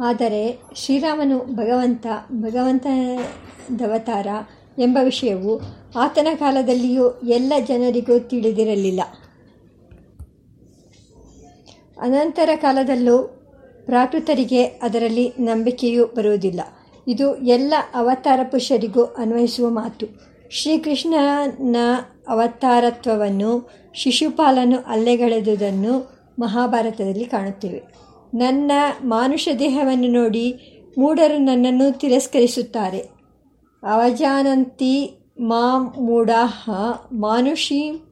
ಆದರೆ ಶ್ರೀರಾಮನು ಭಗವಂತ, ಭಗವಂತನದವತಾರ ಎಂಬ ವಿಷಯವು ಆತನ ಕಾಲದಲ್ಲಿಯೂ ಎಲ್ಲ ಜನರಿಗೂ ತಿಳಿದಿರಲಿಲ್ಲ. ಅನಂತರ ಕಾಲದಲ್ಲೂ ಪ್ರಾಕೃತರಿಗೆ ಅದರಲ್ಲಿ ನಂಬಿಕೆಯೂ ಬರುವುದಿಲ್ಲ. ಇದು ಎಲ್ಲ ಅವತಾರ ಪುರುಷರಿಗೂ ಅನ್ವಯಿಸುವ ಮಾತು. ಶ್ರೀಕೃಷ್ಣನ ಅವತಾರತ್ವವನ್ನು ಶಿಶುಪಾಲನು ಅಲ್ಲೆಗಳೆದುದನ್ನು ಮಹಾಭಾರತದಲ್ಲಿ ಕಾಣುತ್ತೇವೆ. ನನ್ನ ಮಾನುಷ ದೇಹವನ್ನು ನೋಡಿ ಮೂಢರು ನನ್ನನ್ನು ತಿರಸ್ಕರಿಸುತ್ತಾರೆ. ಅವಜಾನಂತಿ ಮಾಂ ಮೂಢಾಹ ಮಾನುಷಿ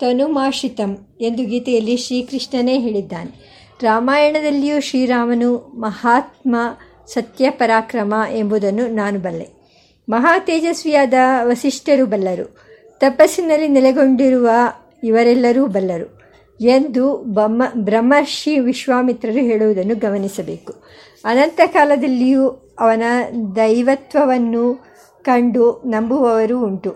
ತನುಮಾಶ್ರಿತಂ ಎಂದು ಗೀತೆಯಲ್ಲಿ ಶ್ರೀಕೃಷ್ಣನೇ ಹೇಳಿದ್ದಾನೆ. ರಾಮಾಯಣದಲ್ಲಿಯೂ ಶ್ರೀರಾಮನು ಮಹಾತ್ಮ ಸತ್ಯ ಪರಾಕ್ರಮ ಎಂಬುದನ್ನು ನಾನು ಬಲ್ಲೆ. ಮಹಾ ತೇಜಸ್ವಿಯಾದ ವಸಿಷ್ಠರು ಬಲ್ಲರು. ತಪಸ್ಸಿನಲ್ಲಿ ನೆಲೆಗೊಂಡಿರುವ ಇವರೆಲ್ಲರೂ ಬಲ್ಲರು. ಎಂದು ಬಮ್ಮ, ಬ್ರಹ್ಮರ್ಷಿ ವಿಶ್ವಾಮಿತ್ರರು ಹೇಳುವುದನ್ನು ಗಮನಿಸಬೇಕು. ಅನಂತ ಕಾಲದಲ್ಲಿಯೂ ಅವನ ದೈವತ್ವವನ್ನು ಕಂಡು ನಂಬುವವರು ಉಂಟು.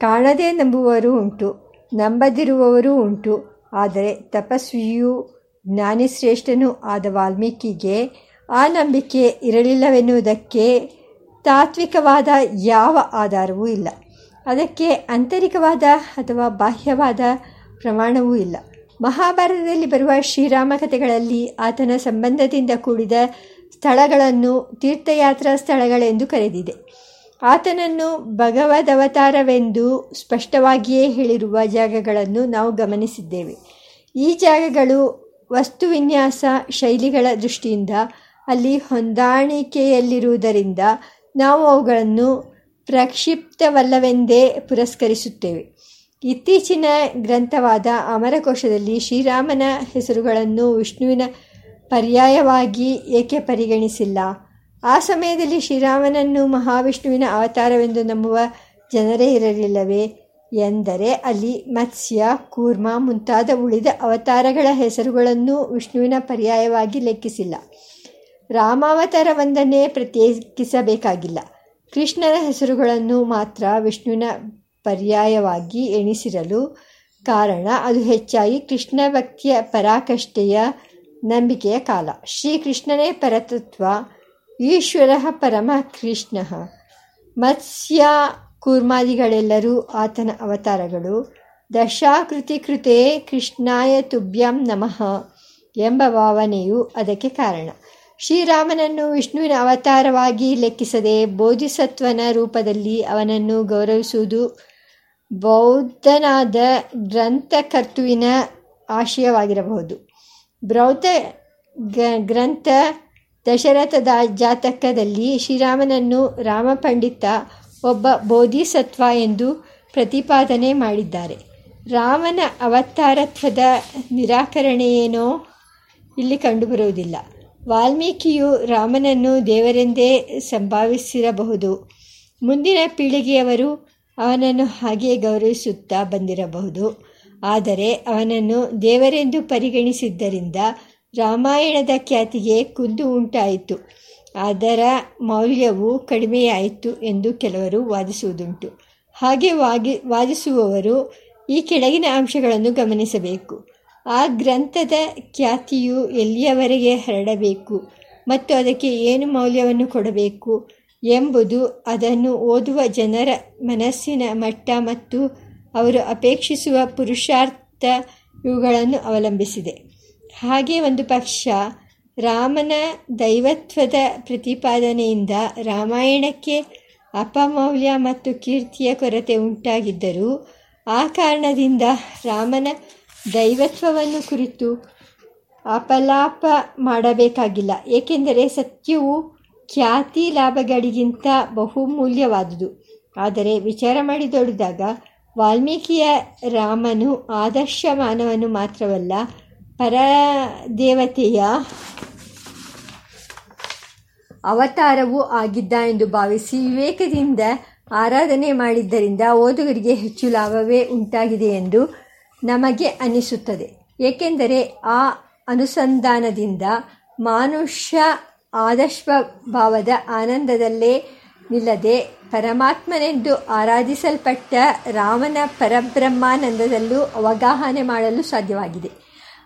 ಕಾಣದೇ ನಂಬುವವರು ಉಂಟು. ನಂಬದಿರುವವರೂ ಉಂಟು. ಆದರೆ ತಪಸ್ವಿಯೂ ಜ್ಞಾನಿಶ್ರೇಷ್ಠನೂ ಆದ ವಾಲ್ಮೀಕಿಗೆ ಆ ನಂಬಿಕೆ ಇರಲಿಲ್ಲವೆನ್ನುವುದಕ್ಕೆ ತಾತ್ವಿಕವಾದ ಯಾವ ಆಧಾರವೂ ಇಲ್ಲ. ಅದಕ್ಕೆ ಆಂತರಿಕವಾದ ಅಥವಾ ಬಾಹ್ಯವಾದ ಪ್ರಮಾಣವೂ ಇಲ್ಲ. ಮಹಾಭಾರತದಲ್ಲಿ ಬರುವ ಶ್ರೀರಾಮ ಕಥೆಗಳಲ್ಲಿ ಆತನ ಸಂಬಂಧದಿಂದ ಕೂಡಿದ ಸ್ಥಳಗಳನ್ನು ತೀರ್ಥಯಾತ್ರಾ ಸ್ಥಳಗಳೆಂದು ಕರೆದಿದೆ. ಆತನನ್ನು ಭಗವದವತಾರವೆಂದು ಸ್ಪಷ್ಟವಾಗಿಯೇ ಹೇಳಿರುವ ಜಾಗಗಳನ್ನು ನಾವು ಗಮನಿಸಿದ್ದೇವೆ. ಈ ಜಾಗಗಳು ವಸ್ತುವಿನ್ಯಾಸ ಶೈಲಿಗಳ ದೃಷ್ಟಿಯಿಂದ ಅಲ್ಲಿ ಹೊಂದಾಣಿಕೆಯಲ್ಲಿರುವುದರಿಂದ ನಾವು ಅವುಗಳನ್ನು ಪ್ರಕ್ಷಿಪ್ತವಲ್ಲವೆಂದೇ ಪುರಸ್ಕರಿಸುತ್ತೇವೆ. ಇತ್ತೀಚಿನ ಗ್ರಂಥವಾದ ಅಮರಕೋಶದಲ್ಲಿ ಶ್ರೀರಾಮನ ಹೆಸರುಗಳನ್ನು ವಿಷ್ಣುವಿನ ಪರ್ಯಾಯವಾಗಿ ಏಕೆ ಪರಿಗಣಿಸಿಲ್ಲ? ಆ ಸಮಯದಲ್ಲಿ ಶ್ರೀರಾಮನನ್ನು ಮಹಾವಿಷ್ಣುವಿನ ಅವತಾರವೆಂದು ನಂಬುವ ಜನರೇ ಇರಲಿಲ್ಲವೇ? ಎಂದರೆ ಅಲ್ಲಿ ಮತ್ಸ್ಯ, ಕೂರ್ಮ ಮುಂತಾದ ಉಳಿದ ಅವತಾರಗಳ ಹೆಸರುಗಳನ್ನು ವಿಷ್ಣುವಿನ ಪರ್ಯಾಯವಾಗಿ ಲೆಕ್ಕಿಸಿಲ್ಲ. ರಾಮಾವತಾರವೊಂದನ್ನೇ ಪ್ರತ್ಯೇಕಿಸಬೇಕಾಗಿಲ್ಲ. ಕೃಷ್ಣನ ಹೆಸರುಗಳನ್ನು ಮಾತ್ರ ವಿಷ್ಣುವಿನ ಪರ್ಯಾಯವಾಗಿ ಎಣಿಸಿರಲು ಕಾರಣ ಅದು ಹೆಚ್ಚಾಗಿ ಕೃಷ್ಣ ಭಕ್ತಿಯ ಪರಾಕಷ್ಟೆಯ ನಂಬಿಕೆಯ ಕಾಲ. ಶ್ರೀಕೃಷ್ಣನೇ ಪರತತ್ವ, ಈಶ್ವರ ಪರಮ ಕೃಷ್ಣ. ಮತ್ಸ್ಯ ಕೂರ್ಮಾದಿಗಳೆಲ್ಲರೂ ಆತನ ಅವತಾರಗಳು. ದಶಾಕೃತಿ ಕೃತೇ ಕೃಷ್ಣಾಯ ತುಭ್ಯಂ ನಮಃ ಎಂಬ ಭಾವನೆಯು ಅದಕ್ಕೆ ಕಾರಣ. ಶ್ರೀರಾಮನನ್ನು ವಿಷ್ಣುವಿನ ಅವತಾರವಾಗಿ ಲೆಕ್ಕಿಸದೆ ಬೋಧಿಸತ್ವನ ರೂಪದಲ್ಲಿ ಅವನನ್ನು ಗೌರವಿಸುವುದು ಬೌದ್ಧನಾದ ಗ್ರಂಥಕರ್ತುವಿನ ಆಶಯವಾಗಿರಬಹುದು. ಬೌದ್ಧ ಗ್ರಂಥ ದಶರಥದ ಜಾತಕದಲ್ಲಿ ಶ್ರೀರಾಮನನ್ನು ರಾಮಪಂಡಿತ ಒಬ್ಬ ಬೋಧಿಸತ್ವ ಎಂದು ಪ್ರತಿಪಾದನೆ ಮಾಡಿದ್ದಾರೆ. ರಾಮನ ಅವತಾರತ್ವದ ನಿರಾಕರಣೆಯೇನೋ ಇಲ್ಲಿ ಕಂಡುಬರುವುದಿಲ್ಲ. ವಾಲ್ಮೀಕಿಯು ರಾಮನನ್ನು ದೇವರೆಂದೇ ಸಂಭಾವಿಸಿರಬಹುದು. ಮುಂದಿನ ಪೀಳಿಗೆಯವರು ಅವನನ್ನು ಹಾಗೆಯೇ ಗೌರವಿಸುತ್ತಾ ಬಂದಿರಬಹುದು. ಆದರೆ ಅವನನ್ನು ದೇವರೆಂದು ಪರಿಗಣಿಸಿದ್ದರಿಂದ ರಾಮಾಯಣದ ಖ್ಯಾತಿಗೆ ಕುಂದು ಉಂಟಾಯಿತು. ಅದರ ಮೌಲ್ಯವು ಕಡಿಮೆಯಾಯಿತು ಎಂದು ಕೆಲವರು ವಾದಿಸುವುದುಂಟು. ಹಾಗೆ ವಾಗಿ, ವಾದಿಸುವವರು ಈ ಕೆಳಗಿನ ಅಂಶಗಳನ್ನು ಗಮನಿಸಬೇಕು. ಆ ಗ್ರಂಥದ ಖ್ಯಾತಿಯು ಎಲ್ಲಿಯವರೆಗೆ ಹರಡಬೇಕು ಮತ್ತು ಅದಕ್ಕೆ ಏನು ಮೌಲ್ಯವನ್ನು ಕೊಡಬೇಕು? ಎಂಬುದು ಅದನ್ನು ಓದುವ ಜನರ ಮನಸ್ಸಿನ ಮಟ್ಟ ಮತ್ತು ಅವರು ಅಪೇಕ್ಷಿಸುವ ಪುರುಷಾರ್ಥ ಇವುಗಳನ್ನು ಅವಲಂಬಿಸಿದೆ. ಹಾಗೆ ಒಂದು ಪಕ್ಷ ರಾಮನ ದೈವತ್ವದ ಪ್ರತಿಪಾದನೆಯಿಂದ ರಾಮಾಯಣಕ್ಕೆ ಅಪಮೌಲ್ಯ ಮತ್ತು ಕೀರ್ತಿಯ ಕೊರತೆ ಉಂಟಾಗಿದ್ದರೂ ಆ ಕಾರಣದಿಂದ ರಾಮನ ದೈವತ್ವವನ್ನು ಕುರಿತು ಅಪಲಾಪ ಮಾಡಬೇಕಾಗಿಲ್ಲ. ಏಕೆಂದರೆ ಸತ್ಯವು ಖ್ಯಾತಿ ಲಾಭಗಳಿಗಿಂತ ಬಹುಮೂಲ್ಯವಾದುದು. ಆದರೆ ವಿಚಾರ ಮಾಡಿ ನೋಡಿದಾಗ ವಾಲ್ಮೀಕಿಯ ರಾಮನು ಆದರ್ಶ ಮಾನವನು ಮಾತ್ರವಲ್ಲ, ಪರದೇವತೆಯ ಅವತಾರವೂ ಆಗಿದ್ದ ಎಂದು ಭಾವಿಸಿ ವಿವೇಕದಿಂದ ಆರಾಧನೆ ಮಾಡಿದ್ದರಿಂದ ಓದುಗರಿಗೆ ಹೆಚ್ಚು ಲಾಭವೇ ಉಂಟಾಗಿದೆ ಎಂದು ನಮಗೆ ಅನ್ನಿಸುತ್ತದೆ ಏಕೆಂದರೆ ಆ ಅನುಸಂಧಾನದಿಂದ ಮಾನುಷ್ಯ ಆದರ್ಶಭಾವದ ಆನಂದದಲ್ಲೇ ನಿಲ್ಲದೆ ಪರಮಾತ್ಮನೆಂದು ಆರಾಧಿಸಲ್ಪಟ್ಟ ರಾಮನ ಪರಬ್ರಹ್ಮಾನಂದದಲ್ಲೂ ಅವಗಾಹನೆ ಮಾಡಲು ಸಾಧ್ಯವಾಗಿದೆ.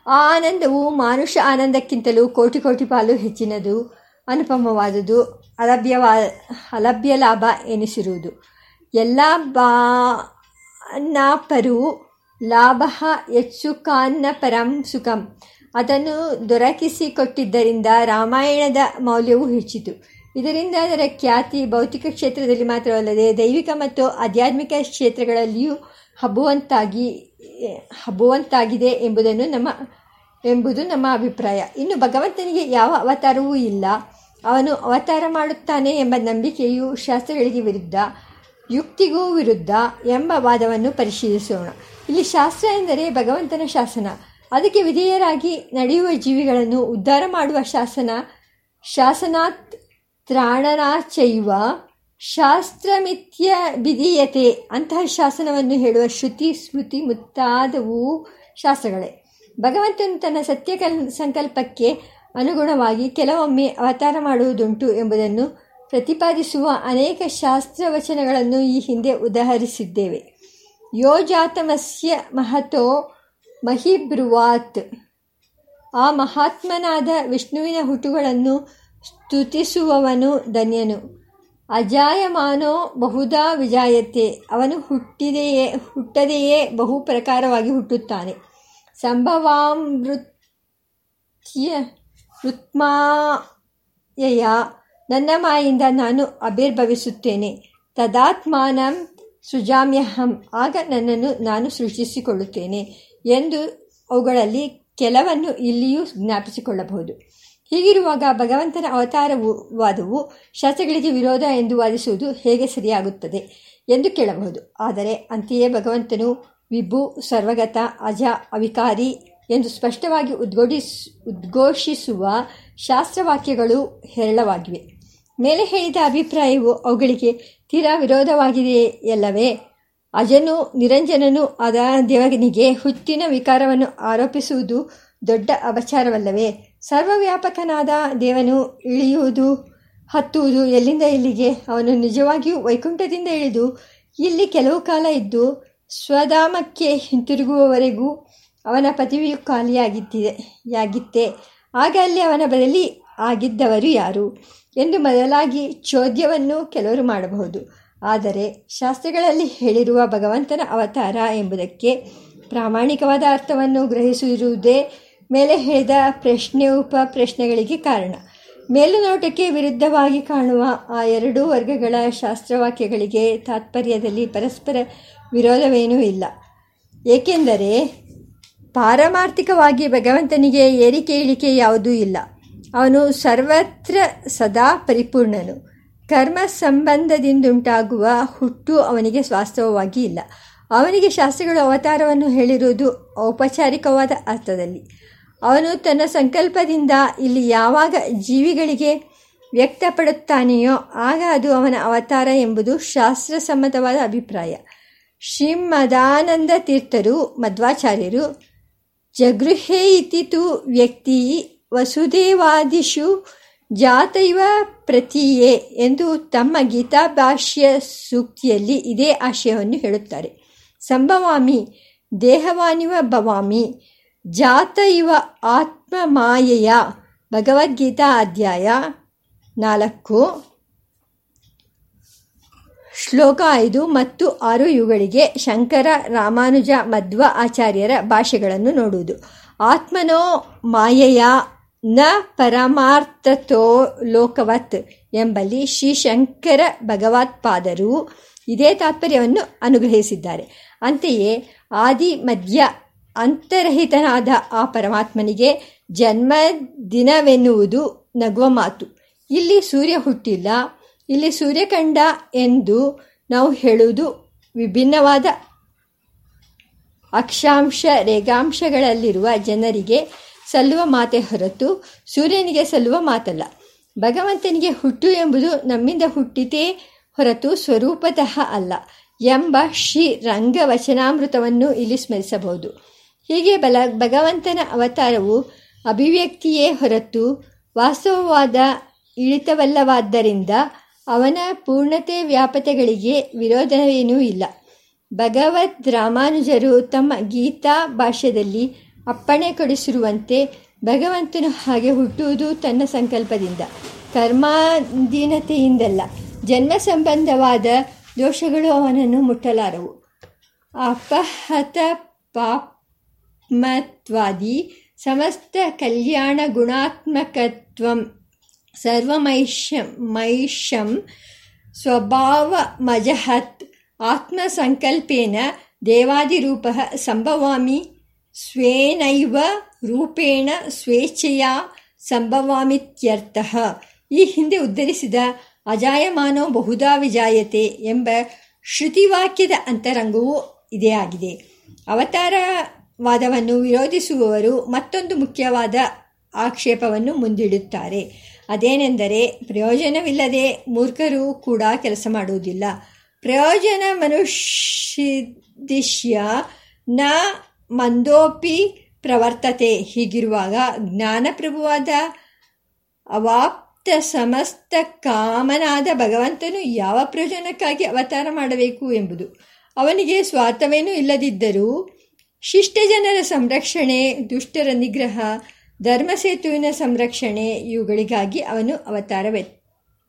ಆ ಆನಂದವು ಮಾನುಷ ಆನಂದಕ್ಕಿಂತಲೂ ಕೋಟಿ ಕೋಟಿ ಪಾಲು ಹೆಚ್ಚಿನದು, ಅನುಪಮವಾದುದು, ಅಲಭ್ಯವಾ, ಅಲಭ್ಯ ಲಾಭ ಎನಿಸಿರುವುದು. ಎಲ್ಲ ಬಾನಾಪರು ಲಾಭ ಕಾನ್ನ ಪರಂ ಸುಖಂ. ಅದನ್ನು ದೊರಕಿಸಿಕೊಟ್ಟಿದ್ದರಿಂದ ರಾಮಾಯಣದ ಮೌಲ್ಯವೂ ಹೆಚ್ಚಿತು. ಇದರಿಂದ ಅದರ ಖ್ಯಾತಿ ಭೌತಿಕ ಕ್ಷೇತ್ರದಲ್ಲಿ ಮಾತ್ರವಲ್ಲದೆ ದೈವಿಕ ಮತ್ತು ಆಧ್ಯಾತ್ಮಿಕ ಕ್ಷೇತ್ರಗಳಲ್ಲಿಯೂ ಹಬ್ಬುವಂತಾಗಿ ಹಬ್ಬುವಂತಾಗಿದೆ ಎಂಬುದನ್ನು ನಮ್ಮ, ಎಂಬುದು ನಮ್ಮ ಅಭಿಪ್ರಾಯ. ಇನ್ನು ಭಗವಂತನಿಗೆ ಯಾವ ಅವತಾರವೂ ಇಲ್ಲ. ಅವನು ಅವತಾರ ಮಾಡುತ್ತಾನೆ ಎಂಬ ನಂಬಿಕೆಯು ಶಾಸ್ತ್ರಗಳಿಗೆ ವಿರುದ್ಧ, ಯುಕ್ತಿಗೂ ವಿರುದ್ಧ ಎಂಬ ವಾದವನ್ನು ಪರಿಶೀಲಿಸೋಣ. ಇಲ್ಲಿ ಶಾಸ್ತ್ರ ಎಂದರೆ ಭಗವಂತನ ಶಾಸನ. ಅದಕ್ಕೆ ವಿಧೇಯರಾಗಿ ನಡೆಯುವ ಜೀವಿಗಳನ್ನು ಉದ್ಧಾರ ಮಾಡುವ ಶಾಸನ ಶಾಸನಾತ್ ತ್ರಾಣನಾಚೈವ ಶಾಸ್ತ್ರಮಿತ್ಯ ವಿಧೀಯತೆ ಅಂತಹ ಶಾಸನವನ್ನು ಹೇಳುವ ಶ್ರುತಿ ಸ್ಮೃತಿ ಮುತ್ತಾದವು ಶಾಸ್ತ್ರಗಳೇ ಭಗವಂತನು ತನ್ನ ಸತ್ಯ ಕಲ್, ಸಂಕಲ್ಪಕ್ಕೆ ಅನುಗುಣವಾಗಿ ಕೆಲವೊಮ್ಮೆ ಅವತಾರ ಮಾಡುವುದುಂಟು ಎಂಬುದನ್ನು ಪ್ರತಿಪಾದಿಸುವ ಅನೇಕ ಶಾಸ್ತ್ರ ವಚನಗಳನ್ನು ಈ ಹಿಂದೆ ಉದಾಹರಿಸಿದ್ದೇವೆ. ಯೋಜಾತಮಸ್ಯ ಮಹತೋ ಮಹಿಬ್ರುವಾತ್. ಆ ಮಹಾತ್ಮನಾದ ವಿಷ್ಣುವಿನ ಹುಟ್ಟುಗಳನ್ನು ಸ್ತುತಿಸುವವನು ಧನ್ಯನು. ಅಜಾಯಮಾನೋ ಬಹುದಾ ವಿಜಾಯತೆ. ಅವನು ಹುಟ್ಟಿದೆಯೇ, ಹುಟ್ಟದೆಯೇ ಬಹು ಪ್ರಕಾರವಾಗಿ ಹುಟ್ಟುತ್ತಾನೆ. ಸಂಭವಾಮೃತ್ಯ ಋತ್ಮಾಯ ನನ್ನ ಮಾಯಿಂದ ನಾನು ಅಭಿರ್ಭವಿಸುತ್ತೇನೆ. ತದಾತ್ಮಾನಂ ಸೃಜಾಮ್ಯಹಂ. ಆಗ ನನ್ನನ್ನು ನಾನು ಸೃಷ್ಟಿಸಿಕೊಳ್ಳುತ್ತೇನೆ. ಎಂದು ಅವುಗಳಲ್ಲಿ ಕೆಲವನ್ನು ಇಲ್ಲಿಯೂ ಜ್ಞಾಪಿಸಿಕೊಳ್ಳಬಹುದು. ಹೀಗಿರುವಾಗ ಭಗವಂತನ ಅವತಾರವು ವಾದವು ಶಾಸ್ತ್ರಗಳಿಗೆ ವಿರೋಧ ಎಂದು ವಾದಿಸುವುದು ಹೇಗೆ ಸರಿಯಾಗುತ್ತದೆ ಎಂದು ಕೇಳಬಹುದು. ಆದರೆ ಅಂತೆಯೇ ಭಗವಂತನು ವಿಭು, ಸರ್ವಗತ, ಅಜ, ಅವಿಕಾರಿ ಎಂದು ಸ್ಪಷ್ಟವಾಗಿ ಉದ್ಘೋಷಿಸ್, ಉದ್ಘೋಷಿಸುವ ಶಾಸ್ತ್ರವಾಕ್ಯಗಳು ಹೇರಳವಾಗಿವೆ. ಮೇಲೆ ಹೇಳಿದ ಅಭಿಪ್ರಾಯವು ಅವುಗಳಿಗೆ ತೀರಾ ವಿರೋಧವಾಗಿದೆಯಲ್ಲವೇ ಅಜನು ನಿರಂಜನನು ಆದ ದೇವನಿಗೆ ಹುಟ್ಟಿನ ವಿಕಾರವನ್ನು ಆರೋಪಿಸುವುದು ದೊಡ್ಡ ಅಪಚಾರವಲ್ಲವೇ? ಸರ್ವವ್ಯಾಪಕನಾದ ದೇವನು ಇಳಿಯುವುದು, ಹತ್ತುವುದು ಎಲ್ಲಿಂದ ಇಲ್ಲಿಗೆ ಅವನು ನಿಜವಾಗಿಯೂ ವೈಕುಂಠದಿಂದ ಇಳಿದು ಇಲ್ಲಿ ಕೆಲವು ಕಾಲ ಇದ್ದು ಸ್ವಧಾಮಕ್ಕೆ ಹಿಂತಿರುಗುವವರೆಗೂ ಅವನ ಪದವಿಯು ಖಾಲಿಯಾಗಿದ್ದಿದೆ ಯಾಗಿತ್ತೆ? ಆಗ ಅಲ್ಲಿ ಅವನ ಬದಲಿ ಆಗಿದ್ದವರು ಯಾರು? ಎಂದು ಮೊದಲಾಗಿ ಚೋದ್ಯವನ್ನು ಕೆಲವರು ಮಾಡಬಹುದು. ಆದರೆ ಶಾಸ್ತ್ರಗಳಲ್ಲಿ ಹೇಳಿರುವ ಭಗವಂತನ ಅವತಾರ ಎಂಬುದಕ್ಕೆ ಪ್ರಾಮಾಣಿಕವಾದ ಅರ್ಥವನ್ನು ಗ್ರಹಿಸಿರುವುದೇ ಮೇಲೆ ಹೇಳಿದ ಪ್ರಶ್ನೆ ಉಪ ಪ್ರಶ್ನೆಗಳಿಗೆ ಕಾರಣ. ಮೇಲುನೋಟಕ್ಕೆ ವಿರುದ್ಧವಾಗಿ ಕಾಣುವ ಆ ಎರಡೂ ವರ್ಗಗಳ ಶಾಸ್ತ್ರವಾಕ್ಯಗಳಿಗೆ ತಾತ್ಪರ್ಯದಲ್ಲಿ ಪರಸ್ಪರ ವಿರೋಧವೇನೂ ಇಲ್ಲ. ಏಕೆಂದರೆ ಪಾರಮಾರ್ಥಿಕವಾಗಿ ಭಗವಂತನಿಗೆ ಏರಿಕೆ ಇಳಿಕೆ ಯಾವುದೂ ಇಲ್ಲ. ಅವನು ಸರ್ವತ್ರ ಸದಾ ಪರಿಪೂರ್ಣನು. ಕರ್ಮ ಸಂಬಂಧದಿಂದುಂಟಾಗುವ ಹುಟ್ಟು ಅವನಿಗೆ ವಾಸ್ತವವಾಗಿ ಇಲ್ಲ. ಅವನಿಗೆ ಶಾಸ್ತ್ರಗಳು ಅವತಾರವನ್ನು ಹೇಳಿರುವುದು ಔಪಚಾರಿಕವಾದ ಅರ್ಥದಲ್ಲಿ. ಅವನು ತನ್ನ ಸಂಕಲ್ಪದಿಂದ ಇಲ್ಲಿ ಯಾವಾಗ ಜೀವಿಗಳಿಗೆ ವ್ಯಕ್ತಪಡುತ್ತಾನೆಯೋ ಆಗ ಅದು ಅವನ ಅವತಾರ ಎಂಬುದು ಶಾಸ್ತ್ರಸಮ್ಮತವಾದ ಅಭಿಪ್ರಾಯ. ಶ್ರೀಮದಾನಂದ ತೀರ್ಥರು, ಮಧ್ವಾಚಾರ್ಯರು, ಜಗೃಹೇ ಇತಿತು ವ್ಯಕ್ತಿ ವಸುದೇವಾದಿಷು ಜಾತೈವ ಪ್ರತಿಯೇ ಎಂದು ತಮ್ಮ ಗೀತಾಭಾಷ್ಯ ಸೂಕ್ತಿಯಲ್ಲಿ ಇದೇ ಆಶಯವನ್ನು ಹೇಳುತ್ತಾರೆ. ಸಂಭವಾಮಿ ದೇಹವಾನಿವ ಭವಾಮಿ ಜಾತ ಇವ ಆತ್ಮಮಾಯೆಯ ಭಗವದ್ಗೀತಾ ಅಧ್ಯಾಯ ನಾಲ್ಕು. ಶ್ಲೋಕ ಐದು ಮತ್ತು ಆರು ಇವುಗಳಿಗೆ ಶಂಕರ ರಾಮಾನುಜ ಮಧ್ವ ಆಚಾರ್ಯರ ಭಾಷೆಗಳನ್ನು ನೋಡುವುದು. ಆತ್ಮನೋ ಮಾಯೆಯ ನ ಪರಮಾರ್ಥತೋ ಲೋಕವತ್ ಎಂಬಲ್ಲಿ ಶ್ರೀ ಶಂಕರ ಭಗವತ್ಪಾದರು ಇದೇ ತಾತ್ಪರ್ಯವನ್ನು ಅನುಗ್ರಹಿಸಿದ್ದಾರೆ. ಅಂತೆಯೇ ಆದಿ ಮಧ್ಯ ಅಂತರಹಿತನಾದ ಆ ಪರಮಾತ್ಮನಿಗೆ ಜನ್ಮ ದಿನವೆನ್ನುವುದು ನಗುವ ಮಾತು. ಇಲ್ಲಿ ಸೂರ್ಯ ಹುಟ್ಟಿಲ್ಲ, ಇಲ್ಲಿ ಸೂರ್ಯಕಂಡ ಎಂದು ನಾವು ಹೇಳುವುದು ವಿಭಿನ್ನವಾದ ಅಕ್ಷಾಂಶ ರೇಖಾಂಶಗಳಲ್ಲಿರುವ ಜನರಿಗೆ ಸಲ್ಲುವ ಮಾತೆ ಹೊರತು ಸೂರ್ಯನಿಗೆ ಸಲ್ಲುವ ಮಾತಲ್ಲ. ಭಗವಂತನಿಗೆ ಹುಟ್ಟು ಎಂಬುದು ನಮ್ಮಿಂದ ಹುಟ್ಟಿತೇ ಹೊರತು ಸ್ವರೂಪತಃ ಅಲ್ಲ ಎಂಬ ಶ್ರೀ ರಂಗವಚನಾಮೃತವನ್ನು ಇಲ್ಲಿ ಸ್ಮರಿಸಬಹುದು. ಹೀಗೆ ಬಲ ಭಗವಂತನ ಅವತಾರವು ಅಭಿವ್ಯಕ್ತಿಯೇ ಹೊರತು ವಾಸ್ತವವಾದ ಇಳಿತವಲ್ಲವಾದ್ದರಿಂದ ಅವನ ಪೂರ್ಣತೆ ವ್ಯಾಪತೆಗಳಿಗೆ ವಿರೋಧವೇನೂ ಇಲ್ಲ. ಭಗವದ್ ರಾಮಾನುಜರು ತಮ್ಮ ಗೀತಾ ಭಾಷ್ಯದಲ್ಲಿ ಅಪ್ಪಣೆ ಕೊಡಿಸಿರುವಂತೆ ಭಗವಂತನು ಹಾಗೆ ಹುಟ್ಟುವುದು ತನ್ನ ಸಂಕಲ್ಪದಿಂದ. ಕರ್ಮಾಧೀನತೆಯಿಂದಲ್ಲ, ಜನ್ಮ ಸಂಬಂಧವಾದ ದೋಷಗಳು ಅವನನ್ನು ಮುಟ್ಟಲಾರವು. ಅಪಹತ ಪಾಪ್ಮತ್ವಾದಿ ಸಮಸ್ತ ಕಲ್ಯಾಣ ಗುಣಾತ್ಮಕತ್ವಂ ಸರ್ವಮೈಷಂ ಮೈಷಂ ಸ್ವಭಾವಮಜಹತ್, ಆತ್ಮಸಂಕಲ್ಪೇನ ದೇವಾದಿರೂಪ ಸಂಭವಾಮಿ ಸ್ವೇನೈವ ರೂಪೇಣ ಸ್ವೇಚ್ಛೆಯ ಸಂಭವಾಮಿತ್ಯರ್ಥ. ಈ ಹಿಂದೆ ಉದ್ಧರಿಸಿದ ಅಜಾಯಮಾನೋ ಬಹುದಾ ವಿಜಾಯತೆ ಎಂಬ ಶ್ರುತಿವಾಕ್ಯದ ಅಂತರಂಗವು ಇದೇ ಆಗಿದೆ. ಅವತಾರವಾದವನ್ನು ವಿರೋಧಿಸುವವರು ಮತ್ತೊಂದು ಮುಖ್ಯವಾದ ಆಕ್ಷೇಪವನ್ನು ಮುಂದಿಡುತ್ತಾರೆ. ಅದೇನೆಂದರೆ, ಪ್ರಯೋಜನವಿಲ್ಲದೆ ಮೂರ್ಖರು ಕೂಡ ಕೆಲಸ ಮಾಡುವುದಿಲ್ಲ. ಪ್ರಯೋಜನ ಮನುಷ್ಯ ನ ಮಂದೋಪಿ ಪ್ರವರ್ತತೆ. ಹೀಗಿರುವಾಗ ಜ್ಞಾನಪ್ರಭುವಾದ ಅವಾಪ್ತ ಸಮಸ್ತ ಕಾಮನಾದ ಭಗವಂತನು ಯಾವ ಪ್ರಯೋಜನಕ್ಕಾಗಿ ಅವತಾರ ಮಾಡಬೇಕು ಎಂಬುದು. ಅವನಿಗೆ ಸ್ವಾರ್ಥವೇನೂ ಇಲ್ಲದಿದ್ದರೂ ಶಿಷ್ಟ ಜನರ ಸಂರಕ್ಷಣೆ, ದುಷ್ಟರ ನಿಗ್ರಹ, ಧರ್ಮಸೇತುವಿನ ಸಂರಕ್ಷಣೆ ಇವುಗಳಿಗಾಗಿ ಅವನು ಅವತಾರವೆ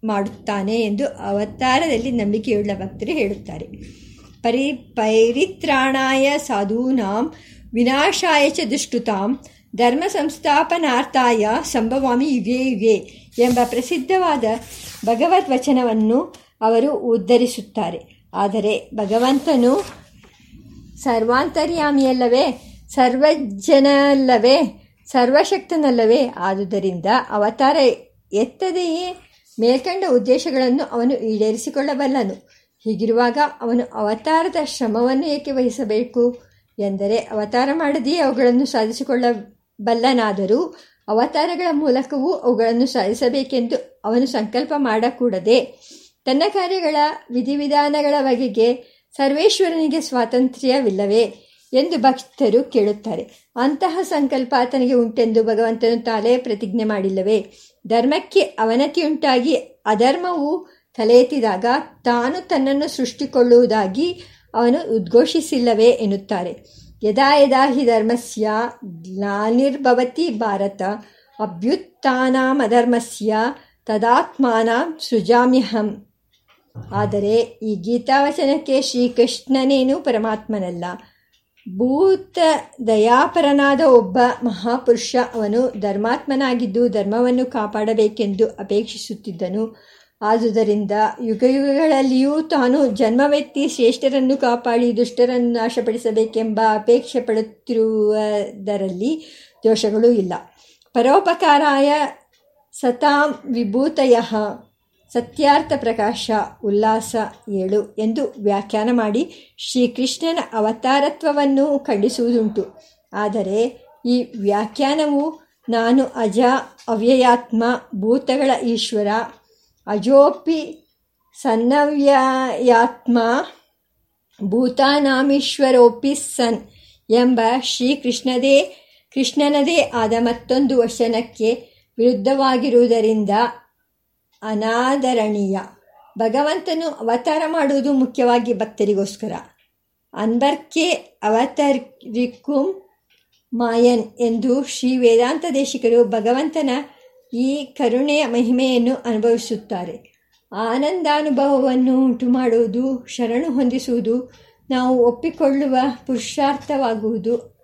ಮಾಡುತ್ತಾನೆ ಎಂದು ಅವತಾರದಲ್ಲಿ ನಂಬಿಕೆಯುಳ್ಳ ಭಕ್ತರು ಹೇಳುತ್ತಾರೆ. ಪರಿ ಪೈರಿತ್ರಾಣಾಯ ಸಾಧೂನಾಂ ವಿನಾಶಾಯ ಚ ದುಷ್ಟುತಾಂ ಧರ್ಮ ಸಂಸ್ಥಾಪನಾರ್ಥಾಯ ಸಂಭವಾಮಿ ಯುಗೇ ಯುಗೇ ಎಂಬ ಪ್ರಸಿದ್ಧವಾದ ಭಗವದ್ ವಚನವನ್ನು ಅವರು ಉದ್ಧರಿಸುತ್ತಾರೆ. ಆದರೆ ಭಗವಂತನು ಸರ್ವಾಂತರ್ಯಾಮಿಯಲ್ಲವೇ, ಸರ್ವಜ್ಞನಲ್ಲವೇ, ಸರ್ವಶಕ್ತನಲ್ಲವೇ ಆದುದರಿಂದ ಅವತಾರ ಎತ್ತದೆಯೇ ಮೇಲ್ಕಂಡ ಉದ್ದೇಶಗಳನ್ನು ಅವನು ಈಡೇರಿಸಿಕೊಳ್ಳಬಲ್ಲನು. ಹೀಗಿರುವಾಗ ಅವನು ಅವತಾರದ ಶ್ರಮವನ್ನು ಏಕೆ ವಹಿಸಬೇಕು? ಎಂದರೆ ಅವತಾರ ಮಾಡದೆಯೇ ಅವುಗಳನ್ನು ಸಾಧಿಸಿಕೊಳ್ಳಬಲ್ಲನಾದರೂ ಅವತಾರಗಳ ಮೂಲಕವೂ ಅವುಗಳನ್ನು ಸಾಧಿಸಬೇಕೆಂದು ಅವನು ಸಂಕಲ್ಪ ಮಾಡಕೂಡದೆ ತನ್ನ ಕಾರ್ಯಗಳ ವಿಧಿವಿಧಾನಗಳ ಬಗೆಗೆ ಸರ್ವೇಶ್ವರನಿಗೆ ಸ್ವಾತಂತ್ರ್ಯವಿಲ್ಲವೇ ಎಂದು ಭಕ್ತರು ಕೇಳುತ್ತಾರೆ. ಅಂತಹ ಸಂಕಲ್ಪ ಆತನಿಗೆ ಉಂಟೆಂದು ಭಗವಂತನು ತಾಲೇ ಪ್ರತಿಜ್ಞೆ ಮಾಡಿಲ್ಲವೇ? ಧರ್ಮಕ್ಕೆ ಅವನತಿಯುಂಟಾಗಿ ಅಧರ್ಮವು ತಲೆ ಎತ್ತಿದಾಗ ತಾನು ತನ್ನನ್ನು ಸೃಷ್ಟಿಕೊಳ್ಳುವುದಾಗಿ ಅವನು ಉದ್ಘೋಷಿಸಿಲ್ಲವೇ ಎನ್ನುತ್ತಾರೆ. ಯದಾ ಯದಾ ಹಿ ಧರ್ಮಸ್ಯ ಗ್ಲಾನಿರ್ಭವತಿ ಭಾರತ ಅಭ್ಯುತ್ಥಾನಾಮಧರ್ಮಸ್ಯ ತದಾತ್ಮಾನ ಸೃಜಾಮ್ಯಹಂ. ಆದರೆ ಈ ಗೀತಾವಚನಕ್ಕೆ ಶ್ರೀಕೃಷ್ಣನೇನು ಪರಮಾತ್ಮನಲ್ಲ. ಭೂತ ದಯಾಪರನಾದ ಒಬ್ಬ ಮಹಾಪುರುಷ ಅವನು ಧರ್ಮಾತ್ಮನಾಗಿದ್ದು ಧರ್ಮವನ್ನು ಕಾಪಾಡಬೇಕೆಂದು ಅಪೇಕ್ಷಿಸುತ್ತಿದ್ದನು. ಆದುದರಿಂದ ಯುಗಯುಗಗಳಲ್ಲಿಯೂ ತಾನು ಜನ್ಮವೆತ್ತಿ ಶ್ರೇಷ್ಠರನ್ನು ಕಾಪಾಡಿ ದುಷ್ಟರನ್ನು ನಾಶಪಡಿಸಬೇಕೆಂಬ ಅಪೇಕ್ಷೆ ಪಡುತ್ತಿರುವುದರಲ್ಲಿ ದೋಷಗಳೂ ಇಲ್ಲ. ಪರೋಪಕಾರಾಯ ಸತಾಂ ವಿಭೂತಯ ಸತ್ಯಾರ್ಥ ಪ್ರಕಾಶ ಉಲ್ಲಾಸ ಏಳು ಎಂದು ವ್ಯಾಖ್ಯಾನ ಮಾಡಿ ಶ್ರೀಕೃಷ್ಣನ ಅವತಾರತ್ವವನ್ನು ಖಂಡಿಸುವುದುಂಟು. ಆದರೆ ಈ ವ್ಯಾಖ್ಯಾನವು ನಾನು ಅಜ ಅವ್ಯಯಾತ್ಮ ಭೂತಗಳ ಈಶ್ವರ ಅಜೋಪಿ ಸನ್ನವ್ಯಯಾತ್ಮ ಭೂತಾನಾಮೀಶ್ವರೋಪಿ ಸನ್ ಎಂಬ ಶ್ರೀಕೃಷ್ಣದೇ, ಕೃಷ್ಣನದೇ ಆದ ಮತ್ತೊಂದು ವಚನಕ್ಕೆ ವಿರುದ್ಧವಾಗಿರುವುದರಿಂದ ಅನಾದರಣೀಯ. ಭಗವಂತನು ಅವತಾರ ಮಾಡುವುದು ಮುಖ್ಯವಾಗಿ ಭಕ್ತರಿಗೋಸ್ಕರ. ಅನ್ಬರ್ಕೆ ಅವತರಿಕುಂ ಮಾಯನ್ ಎಂದು ಶ್ರೀ ವೇದಾಂತ ದೇಶಿಕರು ಭಗವಂತನ ಈ ಕರುಣೆಯ ಮಹಿಮೆಯನ್ನು ಅನುಭವಿಸುತ್ತಾರೆ. ಆನಂದಾನುಭವವನ್ನು ಉಂಟು ಮಾಡುವುದು ಶರಣು ಹೊಂದಿಸುವುದು, ನಾವು ಒಪ್ಪಿಕೊಳ್ಳುವ ಪುರುಷಾರ್ಥವಾಗುವುದು.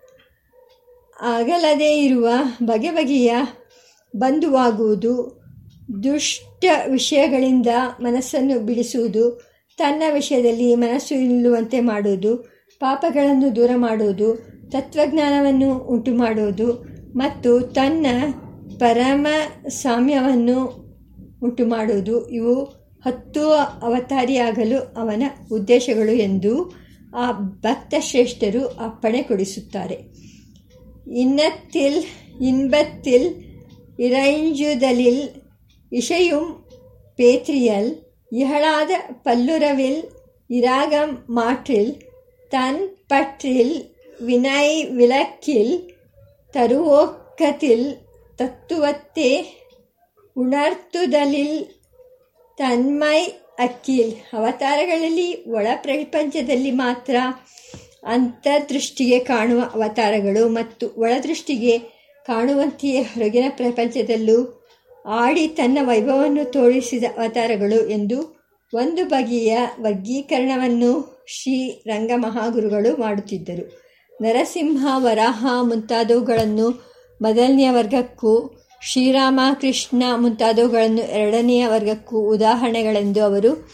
ಆಗಲದೇ ಇರುವ ಬಗೆ ಬಗೆಯ ಬಂಧುವಾಗುವುದು, ದುಷ್ಟ ವಿಷಯಗಳಿಂದ ಮನಸ್ಸನ್ನು ಬಿಡಿಸುವುದು, ತನ್ನ ವಿಷಯದಲ್ಲಿ ಮನಸ್ಸು ನಿಲ್ಲುವಂತೆ ಮಾಡುವುದು, ಪಾಪಗಳನ್ನು ದೂರ ಮಾಡುವುದು, ತತ್ವಜ್ಞಾನವನ್ನು ಉಂಟು ಮಾಡುವುದು ಮತ್ತು ತನ್ನ ಪರಮ ಸಾಮ್ಯವನ್ನು ಉಂಟು ಮಾಡುವುದು ಇವು ಹತ್ತು ಅವತಾರಿಯಾಗಲು ಅವನ ಉದ್ದೇಶಗಳು ಎಂದು ಆ ಭಕ್ತ ಶ್ರೇಷ್ಠರು ಅಪ್ಪಣೆ ಕೊಡಿಸುತ್ತಾರೆ ಇನ್ನತ್ತಿಲ್ ಇನ್ಬತ್ತಿಲ್ ಇರೈಂಜುದಲಿಲ್ இசையும் பேத்ரியல் இகழாத பல்லுறவில் இராகம் மாற்றில் தன் பற்றில் வினை விளக்கில் தருவோக்கத்தில் ತತ್ವತ್ತೆ ಉಣರ್ತುದಲಿಲ್ ತನ್ಮೈ ಅಖಿಲ್. ಅವತಾರಗಳಲ್ಲಿ ಒಳ ಪ್ರಪಂಚದಲ್ಲಿ ಮಾತ್ರ ಅಂತರ್ದೃಷ್ಟಿಗೆ ಕಾಣುವ ಅವತಾರಗಳು ಮತ್ತು ಒಳದೃಷ್ಟಿಗೆ ಕಾಣುವಂತೆಯೇ ಹೊರಗಿನ ಪ್ರಪಂಚದಲ್ಲೂ ಆಡಿ ತನ್ನ ವೈಭವವನ್ನು ತೋರಿಸಿದ ಅವತಾರಗಳು ಎಂದು ಒಂದು ಬಗೆಯ ವರ್ಗೀಕರಣವನ್ನು ಶ್ರೀ ರಂಗಮಹಾಗುರುಗಳು ಮಾಡುತ್ತಿದ್ದರು. ನರಸಿಂಹ, ವರಾಹ ಮುಂತಾದವುಗಳನ್ನು ಮೊದಲನೆಯ ವರ್ಗಕ್ಕೂ ಶ್ರೀರಾಮ ಕೃಷ್ಣ ಮುಂತಾದವುಗಳನ್ನು ಎರಡನೆಯ ವರ್ಗಕ್ಕೂ ಉದಾಹರಣೆಗಳೆಂದು ಅವರು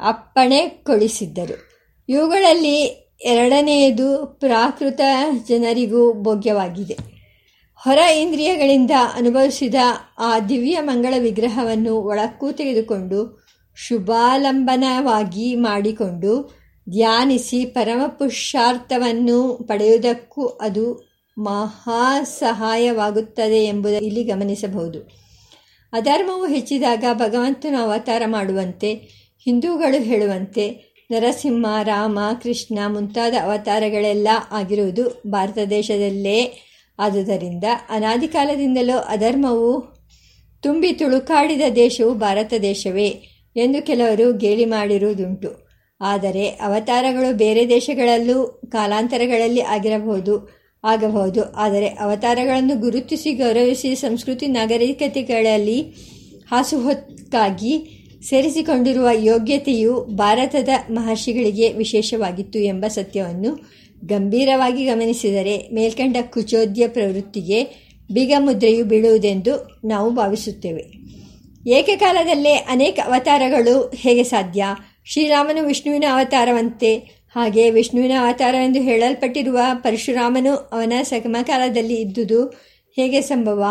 ಅಪ್ಪಣೆ ಕೊಡಿಸಿದ್ದರು ಇವುಗಳಲ್ಲಿ ಎರಡನೆಯದು ಪ್ರಾಕೃತ ಜನರಿಗೂ ಭೋಗ್ಯವಾಗಿದೆ. ಹೊರ ಇಂದ್ರಿಯಗಳಿಂದ ಅನುಭವಿಸಿದ ಆ ದಿವ್ಯ ಮಂಗಳ ವಿಗ್ರಹವನ್ನು ಒಳಕ್ಕೂ ತೆಗೆದುಕೊಂಡು ಶುಭಾಲಂಬನವಾಗಿ ಮಾಡಿಕೊಂಡು ಧ್ಯಾನಿಸಿ ಪರಮ ಪುರುಷಾರ್ಥವನ್ನು ಪಡೆಯುವುದಕ್ಕೂ ಅದು ಮಹಾ ಸಹಾಯವಾಗುತ್ತದೆ ಎಂಬುದು ಇಲ್ಲಿ ಗಮನಿಸಬಹುದು. ಅಧರ್ಮವು ಹೆಚ್ಚಿದಾಗ ಭಗವಂತನು ಅವತಾರ ಮಾಡುವಂತೆ, ಹಿಂದೂಗಳು ಹೇಳುವಂತೆ ನರಸಿಂಹ, ರಾಮ, ಕೃಷ್ಣ ಮುಂತಾದ ಅವತಾರಗಳೆಲ್ಲ ಆಗಿರುವುದು ಭಾರತ ದೇಶದಲ್ಲೇ ಆದುದರಿಂದ ಅನಾದಿ ಕಾಲದಿಂದಲೂ ಅಧರ್ಮವು ತುಂಬಿ ತುಳುಕಾಡಿದ ದೇಶವು ಭಾರತ ದೇಶವೇ ಎಂದು ಕೆಲವರು ಗೇಲಿ ಮಾಡಿರುವುದುಂಟು. ಆದರೆ ಅವತಾರಗಳು ಬೇರೆ ದೇಶಗಳಲ್ಲೂ ಕಾಲಾಂತರಗಳಲ್ಲಿ ಆಗಿರಬಹುದು. ಆಗಬಹುದು. ಆದರೆ ಅವತಾರಗಳನ್ನು ಗುರುತಿಸಿ ಗೌರವಿಸಿ ಸಂಸ್ಕೃತಿ ನಾಗರಿಕತೆಗಳಲ್ಲಿ ಹಾಸುಹೊಕ್ಕಾಗಿ ಸೇರಿಸಿಕೊಂಡಿರುವ ಯೋಗ್ಯತೆಯು ಭಾರತದ ಮಹರ್ಷಿಗಳಿಗೆ ವಿಶೇಷವಾಗಿತ್ತು ಎಂಬ ಸತ್ಯವನ್ನು ಗಂಭೀರವಾಗಿ ಗಮನಿಸಿದರೆ ಮೇಲ್ಕಂಡ ಕುಚೋದ್ಯ ಪ್ರವೃತ್ತಿಗೆ ಮುದ್ರೆಯು ಬೀಳುವುದೆಂದು ನಾವು ಭಾವಿಸುತ್ತೇವೆ. ಏಕಕಾಲದಲ್ಲೇ ಅನೇಕ ಅವತಾರಗಳು ಹೇಗೆ ಸಾಧ್ಯ? ಶ್ರೀರಾಮನು ವಿಷ್ಣುವಿನ ಅವತಾರವಂತೆ ಹಾಗೆ ವಿಷ್ಣುವಿನ ಅವತಾರ ಎಂದು ಹೇಳಲ್ಪಟ್ಟಿರುವ ಪರಶುರಾಮನು ಅವನ ಸಮಕಾಲದಲ್ಲಿ ಇದ್ದುದು ಹೇಗೆ ಸಂಭವ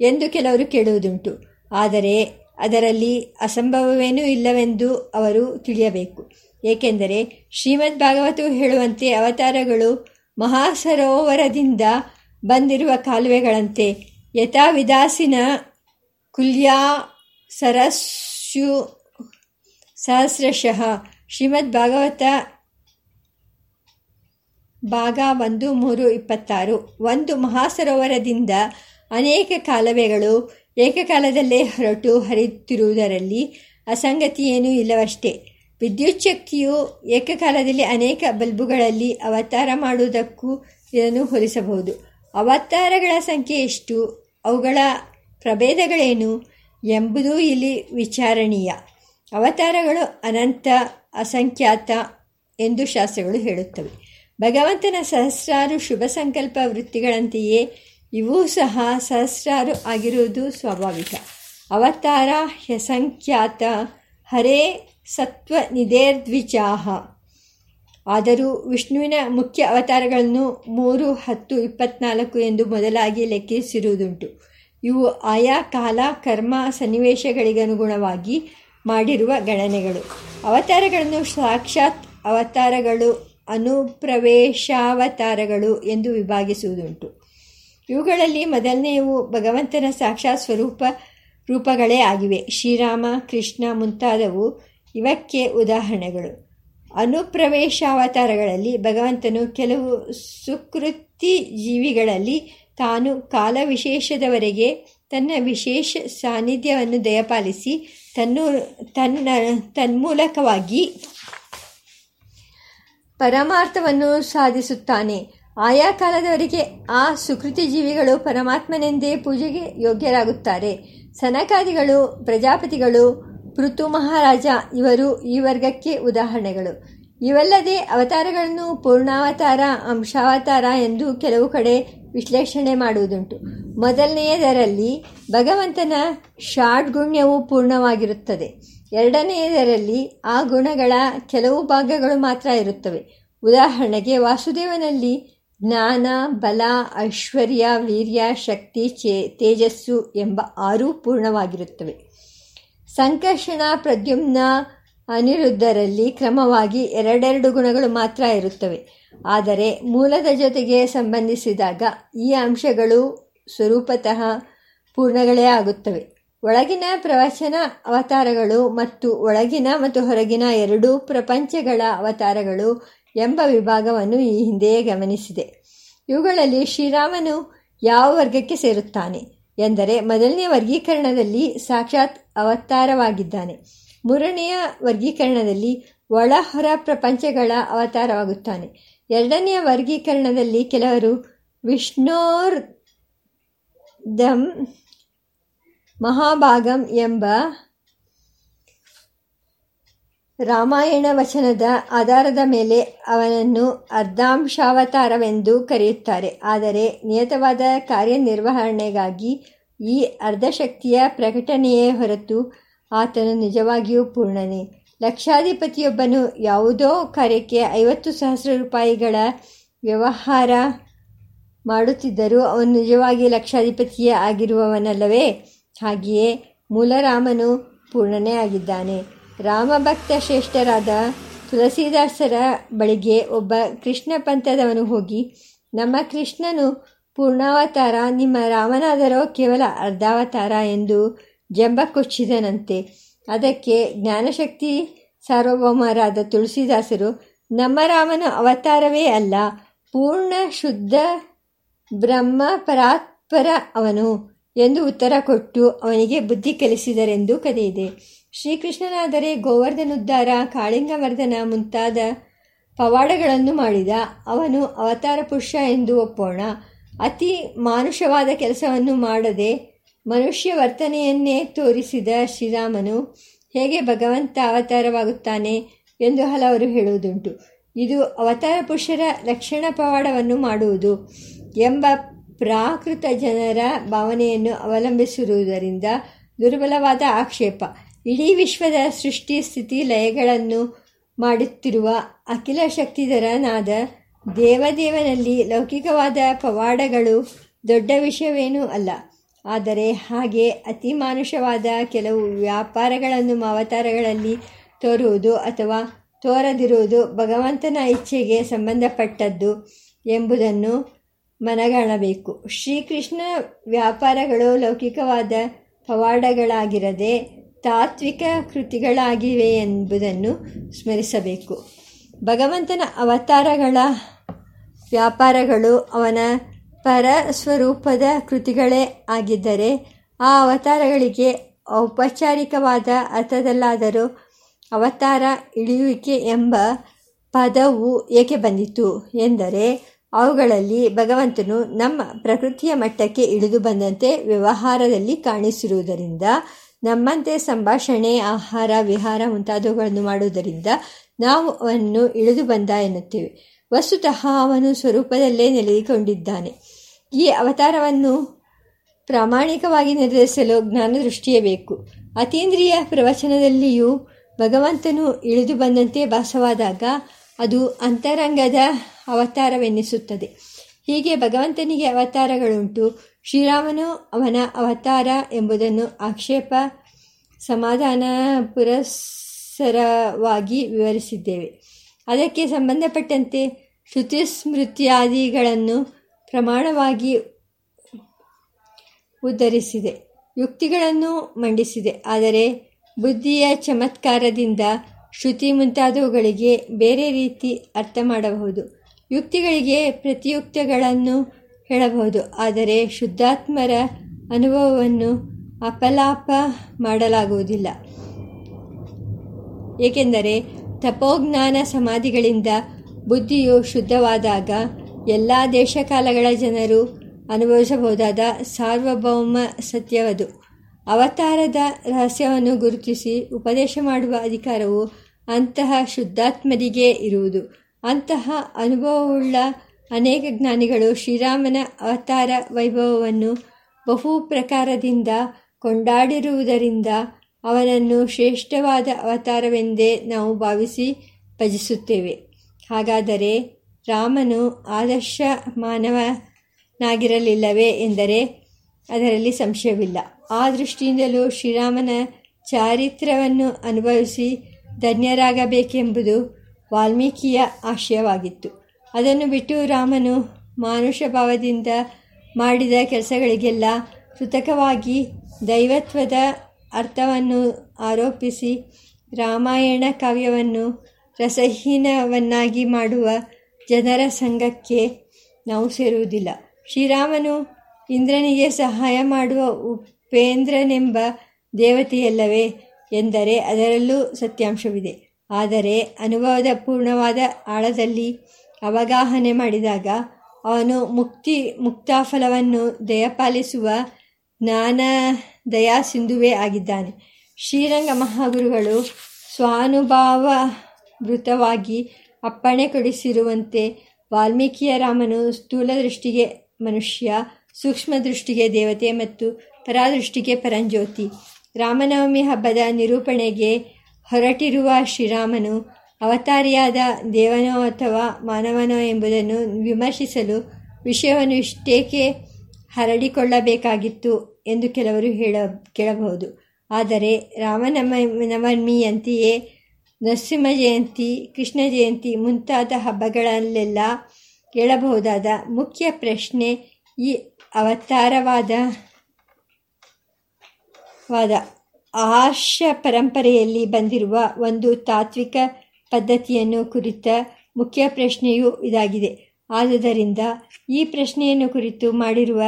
ಎಂದು ಕೆಲವರು ಕೇಳುವುದುಂಟು. ಆದರೆ ಅದರಲ್ಲಿ ಅಸಂಭವವೇನೂ ಇಲ್ಲವೆಂದು ಅವರು ತಿಳಿಯಬೇಕು. ಏಕೆಂದರೆ ಶ್ರೀಮದ್ ಭಾಗವತವು ಹೇಳುವಂತೆ ಅವತಾರಗಳು ಮಹಾಸರೋವರದಿಂದ ಬಂದಿರುವ ಕಾಲುವೆಗಳಂತೆ. ಯಥಾವಿದಾಸಿನ ಕುಲ್ಯಾ ಸರಸ್ಯು ಸಹಸ್ರಶಃ ಶ್ರೀಮದ್ ಭಾಗವತ ಭಾಗ ಒಂದು, ಮೂರು, ಇಪ್ಪತ್ತಾರು. ಒಂದು ಮಹಾಸರೋವರದಿಂದ ಅನೇಕ ಕಾಲವೇಗಳು ಏಕಕಾಲದಲ್ಲೇ ಹೊರಟು ಹರಿಯುತ್ತಿರುವುದರಲ್ಲಿ ಅಸಂಗತಿಯೇನೂ ಇಲ್ಲವಷ್ಟೇ. ವಿದ್ಯುಚ್ಛಕ್ತಿಯು ಏಕಕಾಲದಲ್ಲಿ ಅನೇಕ ಬಲ್ಬುಗಳಲ್ಲಿ ಅವತಾರ ಮಾಡುವುದಕ್ಕೂ ಇದನ್ನು ಹೋಲಿಸಬಹುದು. ಅವತಾರಗಳ ಸಂಖ್ಯೆ ಎಷ್ಟು? ಅವುಗಳ ಪ್ರಭೇದಗಳೇನು ಎಂಬುದೂ ಇಲ್ಲಿ ವಿಚಾರಣೀಯ. ಅವತಾರಗಳು ಅನಂತ, ಅಸಂಖ್ಯಾತ ಎಂದು ಶಾಸ್ತ್ರಗಳು ಹೇಳುತ್ತವೆ. ಭಗವಂತನ ಸಹಸ್ರಾರು ಶುಭ ಸಂಕಲ್ಪ ವೃತ್ತಿಗಳಂತೆಯೇ ಇವೂ ಸಹ ಸಹಸ್ರಾರು ಆಗಿರುವುದು ಸ್ವಾಭಾವಿಕ. ಅವತಾರ ಹ್ಯಸಂಖ್ಯಾತ ಹರೇ ಸತ್ವ ನಿಧೇರ್ದ್ವಿಚಾಹ ಆದರೂ ವಿಷ್ಣುವಿನ ಮುಖ್ಯ ಅವತಾರಗಳನ್ನು ಮೂರು, ಹತ್ತು, ಇಪ್ಪತ್ನಾಲ್ಕು ಎಂದು ಮೊದಲಾಗಿ ಲೆಕ್ಕಿಸಿರುವುದುಂಟು. ಇವು ಆಯಾ ಕಾಲ ಕರ್ಮ ಸನ್ನಿವೇಶಗಳಿಗನುಗುಣವಾಗಿ ಮಾಡಿರುವ ಗಣನೆಗಳು. ಅವತಾರಗಳನ್ನು ಸಾಕ್ಷಾತ್ ಅವತಾರಗಳು ಅನುಪ್ರವೇಶಾವತಾರಗಳು ಎಂದು ವಿಭಾಗಿಸುವುದುಂಟು. ಇವುಗಳಲ್ಲಿ ಮೊದಲನೆಯವು ಭಗವಂತನ ಸಾಕ್ಷಾತ್ ಸ್ವರೂಪ ರೂಪಗಳೇ ಆಗಿವೆ. ಶ್ರೀರಾಮ, ಕೃಷ್ಣ ಮುಂತಾದವು ಇವಕ್ಕೆ ಉದಾಹರಣೆಗಳು. ಅನುಪ್ರವೇಶಾವತಾರಗಳಲ್ಲಿ ಭಗವಂತನು ಕೆಲವು ಸುಕೃತಿ ಜೀವಿಗಳಲ್ಲಿ ತಾನು ಕಾಲ ವಿಶೇಷದವರೆಗೆ ತನ್ನ ವಿಶೇಷ ಸಾನ್ನಿಧ್ಯವನ್ನು ದಯಪಾಲಿಸಿ ತನ್ನು ತನ್ನ ತನ್ಮೂಲಕವಾಗಿ ಪರಮಾರ್ಥವನ್ನು ಸಾಧಿಸುತ್ತಾನೆ. ಆಯಾ ಕಾಲದವರಿಗೆ ಆ ಸುಕೃತಿ ಜೀವಿಗಳು ಪರಮಾತ್ಮನೆಂದೇ ಪೂಜೆಗೆ ಯೋಗ್ಯರಾಗುತ್ತಾರೆ. ಸನಕಾದಿಗಳು, ಪ್ರಜಾಪತಿಗಳು, ಪೃಥು ಮಹಾರಾಜ ಇವರು ಈ ವರ್ಗಕ್ಕೆ ಉದಾಹರಣೆಗಳು. ಇವಲ್ಲದೆ ಅವತಾರಗಳನ್ನು ಪೂರ್ಣಾವತಾರ, ಅಂಶಾವತಾರ ಎಂದು ಕೆಲವು ಕಡೆ ವಿಶ್ಲೇಷಣೆ ಮಾಡುವುದುಂಟು. ಮೊದಲನೆಯದರಲ್ಲಿ ಭಗವಂತನ ಷಾಡ್ಗುಣ್ಯವು ಪೂರ್ಣವಾಗಿರುತ್ತದೆ. ಎರಡನೆಯದರಲ್ಲಿ ಆ ಗುಣಗಳ ಕೆಲವು ಭಾಗಗಳು ಮಾತ್ರ ಇರುತ್ತವೆ. ಉದಾಹರಣೆಗೆ ವಾಸುದೇವನಲ್ಲಿ ಜ್ಞಾನ, ಬಲ, ಐಶ್ವರ್ಯ, ವೀರ್ಯ, ಶಕ್ತಿ, ಚೇ, ತೇಜಸ್ಸು ಎಂಬ ಆರೂ ಪೂರ್ಣವಾಗಿರುತ್ತವೆ. ಸಂಕರ್ಷಣ, ಪ್ರದ್ಯುಮ್ನ, ಅನಿರುದ್ಧರಲ್ಲಿ ಕ್ರಮವಾಗಿ ಎರಡೆರಡು ಗುಣಗಳು ಮಾತ್ರ ಇರುತ್ತವೆ. ಆದರೆ ಮೂಲದ ಜೊತೆಗೆ ಸಂಬಂಧಿಸಿದಾಗ ಈ ಅಂಶಗಳು ಸ್ವರೂಪತಃ ಪೂರ್ಣಗಳೇ ಆಗುತ್ತವೆ. ಒಳಗಿನ ಪ್ರವಚನ ಅವತಾರಗಳು ಮತ್ತು ಒಳಗಿನ ಮತ್ತು ಹೊರಗಿನ ಎರಡೂ ಪ್ರಪಂಚಗಳ ಅವತಾರಗಳು ಎಂಬ ವಿಭಾಗವನ್ನು ಈ ಹಿಂದೆಯೇ ಗಮನಿಸಿದೆ. ಇವುಗಳಲ್ಲಿ ಶ್ರೀರಾಮನು ಯಾವ ವರ್ಗಕ್ಕೆ ಸೇರುತ್ತಾನೆ ಎಂದರೆ ಮೊದಲನೆಯ ವರ್ಗೀಕರಣದಲ್ಲಿ ಸಾಕ್ಷಾತ್ ಅವತಾರವಾಗಿದ್ದಾನೆ. ಮೂರನೆಯ ವರ್ಗೀಕರಣದಲ್ಲಿ ಒಳ ಹೊರ ಪ್ರಪಂಚಗಳ ಅವತಾರವಾಗುತ್ತಾನೆ. ಎರಡನೆಯ ವರ್ಗೀಕರಣದಲ್ಲಿ ಕೆಲವರು ವಿಷ್ಣೋರ್ ದಂ ಮಹಾಭಾಗಂ ಎಂಬ ರಾಮಾಯಣ ವಚನದ ಆಧಾರದ ಮೇಲೆ ಅವನನ್ನು ಅರ್ಧಾಂಶಾವತಾರವೆಂದು ಕರೆಯುತ್ತಾರೆ. ಆದರೆ ನಿಯತವಾದ ಕಾರ್ಯನಿರ್ವಹಣೆಗಾಗಿ ಈ ಅರ್ಧಶಕ್ತಿಯ ಪ್ರಕಟಣೆಯೇ ಹೊರತು ಆತನು ನಿಜವಾಗಿಯೂ ಪೂರ್ಣನೇ. ಲಕ್ಷಾಧಿಪತಿಯೊಬ್ಬನು ಯಾವುದೋ ಕಾರ್ಯಕ್ಕೆ ಐವತ್ತು ಸಹಸ್ರ ರೂಪಾಯಿಗಳ ವ್ಯವಹಾರ ಮಾಡುತ್ತಿದ್ದರೂ ಅವನು ನಿಜವಾಗಿ ಲಕ್ಷಾಧಿಪತಿಯೇ ಆಗಿರುವವನಲ್ಲವೇ? ಹಾಗೆಯೇ ಮೂಲರಾಮನು ಪೂರ್ಣನೇ ಆಗಿದ್ದಾನೆ. ರಾಮಭಕ್ತ ಶ್ರೇಷ್ಠರಾದ ತುಳಸಿದಾಸರ ಬಳಿಗೆ ಒಬ್ಬ ಕೃಷ್ಣ ಪಂಥದವನು ಹೋಗಿ, ನಮ್ಮ ಕೃಷ್ಣನು ಪೂರ್ಣಾವತಾರ, ನಿಮ್ಮ ರಾಮನಾದರೋ ಕೇವಲ ಅರ್ಧಾವತಾರ ಎಂದು ಜಂಬ ಕೊಚ್ಚಿದನಂತೆ ಅದಕ್ಕೆ ಜ್ಞಾನಶಕ್ತಿ ಸಾರ್ವಭೌಮರಾದ ತುಳಸಿದಾಸರು, ನಮ್ಮ ರಾಮನ ಅವತಾರವೇ ಅಲ್ಲ, ಪೂರ್ಣ ಶುದ್ಧ ಬ್ರಹ್ಮ ಪರಾತ್ಪರ ಅವನು. ಎಂದು ಉತ್ತರ ಕೊಟ್ಟು ಅವನಿಗೆ ಬುದ್ಧಿ ಕಲಿಸಿದರೆಂದು ಕಥೆಯಿದೆ ಶ್ರೀಕೃಷ್ಣನಾದರೆ ಗೋವರ್ಧನುದ್ಧಾರ ಕಾಳಿಂಗವರ್ಧನ ಮುಂತಾದ ಪವಾಡಗಳನ್ನು ಮಾಡಿದ ಅವನು ಅವತಾರ ಪುರುಷ ಎಂದು ಒಪ್ಪೋಣ. ಅತಿ ಮಾನುಷವಾದ ಕೆಲಸವನ್ನು ಮಾಡದೆ ಮನುಷ್ಯ ವರ್ತನೆಯನ್ನೇ ತೋರಿಸಿದ ಶ್ರೀರಾಮನು ಹೇಗೆ ಭಗವಂತ ಅವತಾರವಾಗುತ್ತಾನೆ ಎಂದು ಹಲವರು ಹೇಳುವುದುಂಟು. ಇದು ಅವತಾರ ಪುರುಷರ ಲಕ್ಷಣ ಪವಾಡವನ್ನು ಮಾಡುವುದು ಎಂಬ ಪ್ರಾಕೃತ ಜನರ ಭಾವನೆಯನ್ನು ಅವಲಂಬಿಸಿರುವುದರಿಂದ ದುರ್ಬಲವಾದ ಆಕ್ಷೇಪ. ಇಡೀ ವಿಶ್ವದ ಸೃಷ್ಟಿ ಸ್ಥಿತಿ ಲಯಗಳನ್ನು ಮಾಡುತ್ತಿರುವ ಅಖಿಲ ಶಕ್ತಿಧರನಾದ ದೇವದೇವನಲ್ಲಿ ಲೌಕಿಕವಾದ ಪವಾಡಗಳು ದೊಡ್ಡ ವಿಷಯವೇನೂ ಅಲ್ಲ. ಆದರೆ ಹಾಗೆ ಅತಿ ಮಾನುಷವಾದ ಕೆಲವು ವ್ಯಾಪಾರಗಳನ್ನು ಅವತಾರಗಳಲ್ಲಿ ತೋರುವುದು ಅಥವಾ ತೋರದಿರುವುದು ಭಗವಂತನ ಇಚ್ಛೆಗೆ ಸಂಬಂಧಪಟ್ಟದ್ದು ಎಂಬುದನ್ನು ಮನಗಾಣಬೇಕು. ಶ್ರೀಕೃಷ್ಣ ವ್ಯಾಪಾರಗಳು ಲೌಕಿಕವಾದ ಪವಾಡಗಳಾಗಿರದೆ ತಾತ್ವಿಕ ಕೃತಿಗಳಾಗಿವೆ ಎಂಬುದನ್ನು ಸ್ಮರಿಸಬೇಕು. ಭಗವಂತನ ಅವತಾರಗಳ ವ್ಯಾಪಾರಗಳು ಅವನ ಪರಸ್ವರೂಪದ ಕೃತಿಗಳೇ ಆಗಿದ್ದರೆ ಆ ಅವತಾರಗಳಿಗೆ ಔಪಚಾರಿಕವಾದ ಅರ್ಥದಲ್ಲಾದರೂ ಅವತಾರ ಇಳಿಯುವಿಕೆ ಎಂಬ ಪದವು ಏಕೆ ಬಂದಿತು ಎಂದರೆ ಅವುಗಳಲ್ಲಿ ಭಗವಂತನು ನಮ್ಮ ಪ್ರಕೃತಿಯ ಮಟ್ಟಕ್ಕೆ ಇಳಿದು ಬಂದಂತೆ ವ್ಯವಹಾರದಲ್ಲಿ ಕಾಣಿಸಿರುವುದರಿಂದ, ನಮ್ಮಂತೆ ಸಂಭಾಷಣೆ, ಆಹಾರ, ವಿಹಾರ ಮುಂತಾದವುಗಳನ್ನು ಮಾಡುವುದರಿಂದ ನಾವು ಅವನ್ನು ಇಳಿದು ಬಂದ ಎನ್ನುತ್ತೇವೆ. ವಸ್ತುತಃ ಅವನು ಸ್ವರೂಪದಲ್ಲೇ ನೆಲೆಗೊಂಡಿದ್ದಾನೆ. ಈ ಅವತಾರವನ್ನು ಪ್ರಾಮಾಣಿಕವಾಗಿ ನಿರ್ಧರಿಸಲು ಜ್ಞಾನದೃಷ್ಟಿಯೇ ಬೇಕು. ಅತೀಂದ್ರಿಯ ಪ್ರವಚನದಲ್ಲಿಯೂ ಭಗವಂತನು ಇಳಿದು ಬಂದಂತೆ ಭಾಸವಾದಾಗ ಅದು ಅಂತರಂಗದ ಅವತಾರವೆನ್ನಿಸುತ್ತದೆ. ಹೀಗೆ ಭಗವಂತನಿಗೆ ಅವತಾರಗಳುಂಟು. ಶ್ರೀರಾಮನು ಅವನ ಅವತಾರ ಎಂಬುದನ್ನು ಆಕ್ಷೇಪ, ಸಮಾಧಾನ, ಪುರಸ್ಸರವಾಗಿ ವಿವರಿಸಿದ್ದೇವೆ. ಅದಕ್ಕೆ ಸಂಬಂಧಪಟ್ಟಂತೆ ಶ್ರುತಿಸ್ಮೃತ್ಯಾದಿಗಳನ್ನು ಪ್ರಮಾಣವಾಗಿ ಉದ್ಧರಿಸಿದೆ. ಯುಕ್ತಿಗಳನ್ನು ಮಂಡಿಸಿದೆ. ಆದರೆ ಬುದ್ಧಿಯ ಚಮತ್ಕಾರದಿಂದ ಶ್ರುತಿ ಮುಂತಾದವುಗಳಿಗೆ ಬೇರೆ ರೀತಿ ಅರ್ಥ ಮಾಡಬಹುದು. ಯುಕ್ತಿಗಳಿಗೆ ಪ್ರತಿಯುಕ್ತಗಳನ್ನು ಹೇಳಬಹುದು. ಆದರೆ ಶುದ್ಧಾತ್ಮರ ಅನುಭವವನ್ನು ಅಪಲಾಪ ಮಾಡಲಾಗುವುದಿಲ್ಲ. ಏಕೆಂದರೆ ತಪೋಜ್ಞಾನ ಸಮಾಧಿಗಳಿಂದ ಬುದ್ಧಿಯು ಶುದ್ಧವಾದಾಗ ಎಲ್ಲ ದೇಶಕಾಲಗಳ ಜನರು ಅನುಭವಿಸಬಹುದಾದ ಸಾರ್ವಭೌಮ ಸತ್ಯವದು. ಅವತಾರದ ರಹಸ್ಯವನ್ನು ಗುರುತಿಸಿ ಉಪದೇಶ ಮಾಡುವ ಅಧಿಕಾರವು ಅಂತಹ ಶುದ್ಧಾತ್ಮರಿಗೆ ಇರುವುದು. ಅಂತಹ ಅನುಭವವುಳ್ಳ ಅನೇಕ ಜ್ಞಾನಿಗಳು ಶ್ರೀರಾಮನ ಅವತಾರ ವೈಭವವನ್ನು ಬಹು ಪ್ರಕಾರದಿಂದ ಕೊಂಡಾಡಿರುವುದರಿಂದ ಅವನನ್ನು ಶ್ರೇಷ್ಠವಾದ ಅವತಾರವೆಂದೇ ನಾವು ಭಾವಿಸಿ ಭಜಿಸುತ್ತೇವೆ. ಹಾಗಾದರೆ ರಾಮನು ಆದರ್ಶ ಮಾನವನಾಗಿರಲಿಲ್ಲವೇ ಎಂದರೆ ಅದರಲ್ಲಿ ಸಂಶಯವಿಲ್ಲ. ಆ ದೃಷ್ಟಿಯಿಂದಲೂ ಶ್ರೀರಾಮನ ಚಾರಿತ್ರ್ಯವನ್ನು ಅನುಭವಿಸಿ ಧನ್ಯರಾಗಬೇಕೆಂಬುದು ವಾಲ್ಮೀಕಿಯ ಆಶಯವಾಗಿತ್ತು. ಅದನ್ನು ಬಿಟ್ಟು ರಾಮನು ಮಾನುಷ ಭಾವದಿಂದ ಮಾಡಿದ ಕೆಲಸಗಳಿಗೆಲ್ಲ ಕೃತಕವಾಗಿ ದೈವತ್ವದ ಅರ್ಥವನ್ನು ಆರೋಪಿಸಿ ರಾಮಾಯಣ ಕಾವ್ಯವನ್ನು ರಸಹೀನವನ್ನಾಗಿ ಮಾಡುವ ಜನರ ಸಂಘಕ್ಕೆ ನಾವು ಸೇರುವುದಿಲ್ಲ. ಶ್ರೀರಾಮನು ಇಂದ್ರನಿಗೆ ಸಹಾಯ ಮಾಡುವ ಉಪೇಂದ್ರನೆಂಬ ದೇವತೆಯಲ್ಲವೇ ಎಂದರೆ ಅದರಲ್ಲೂ ಸತ್ಯಾಂಶವಿದೆ. ಆದರೆ ಅನುಭವದ ಪೂರ್ಣವಾದ ಆಳದಲ್ಲಿ ಅವಗಾಹನೆ ಮಾಡಿದಾಗ ಅವನು ಮುಕ್ತಿ ಮುಕ್ತಾಫಲವನ್ನು ದಯಪಾಲಿಸುವ ಜ್ಞಾನ ದಯಾ ಸಿಂಧುವೇ ಆಗಿದ್ದಾನೆ. ಶ್ರೀರಂಗ ಮಹಾಗುರುಗಳು ಸ್ವಾನುಭಾವಭೃತವಾಗಿ ಅಪ್ಪಣೆ ಕೊಡಿಸಿರುವಂತೆ ವಾಲ್ಮೀಕಿಯ ರಾಮನು ಸ್ಥೂಲ ದೃಷ್ಟಿಗೆ ಮನುಷ್ಯ ಸೂಕ್ಷ್ಮ ದೃಷ್ಟಿಗೆ ದೇವತೆ ಮತ್ತು ಪರಾದೃಷ್ಟಿಗೆ ಪರಂಜ್ಯೋತಿ. ರಾಮನವಮಿ ಹಬ್ಬದ ನಿರೂಪಣೆಗೆ ಹೊರಟಿರುವ ಶ್ರೀರಾಮನು, ಅವತಾರಿಯಾದ ದೇವನೋ ಅಥವಾ ಮಾನವನೋ ಎಂಬುದನ್ನು ವಿಮರ್ಶಿಸಲು ವಿಷಯವನ್ನು ಇಷ್ಟೇಕೆ ಹರಡಿಕೊಳ್ಳಬೇಕಾಗಿತ್ತು ಎಂದು ಕೆಲವರು ಹೇಳ, ಕೇಳಬಹುದು. ಆದರೆ ರಾಮನವ ನವಮಿಯಂತೆಯೇ ನರಸಿಂಹ ಜಯಂತಿ, ಕೃಷ್ಣ ಜಯಂತಿ ಮುಂತಾದ ಹಬ್ಬಗಳಲ್ಲೆಲ್ಲ ಕೇಳಬಹುದಾದ ಮುಖ್ಯ ಪ್ರಶ್ನೆ ಈ ಅವತಾರವಾದ, ವಾದ. ಆರ್ಷ ಪರಂಪರೆಯಲ್ಲಿ ಬಂದಿರುವ ಒಂದು ತಾತ್ವಿಕ ಪದ್ಧತಿಯನ್ನು ಕುರಿತ ಮುಖ್ಯ ಪ್ರಶ್ನೆಯೂ ಇದಾಗಿದೆ. ಆದುದರಿಂದ ಈ ಪ್ರಶ್ನೆಯನ್ನು ಕುರಿತು ಮಾಡಿರುವ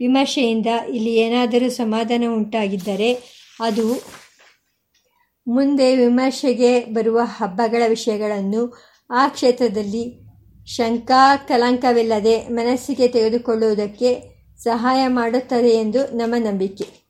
ವಿಮರ್ಶೆಯಿಂದ ಇಲ್ಲಿ ಏನಾದರೂ ಸಮಾಧಾನ ಉಂಟಾಗಿದ್ದರೆ ಅದು ಮುಂದೆ ವಿಮರ್ಶೆಗೆ ಬರುವ ಹಬ್ಬಗಳ ವಿಷಯಗಳನ್ನು ಆ ಕ್ಷೇತ್ರದಲ್ಲಿ ಶಂಕಾ ಕಲಂಕವಿಲ್ಲದೆ ಮನಸ್ಸಿಗೆ ತೆಗೆದುಕೊಳ್ಳುವುದಕ್ಕೆ ಸಹಾಯ ಮಾಡುತ್ತದೆ ಎಂದು ನಮ್ಮ ನಂಬಿಕೆ.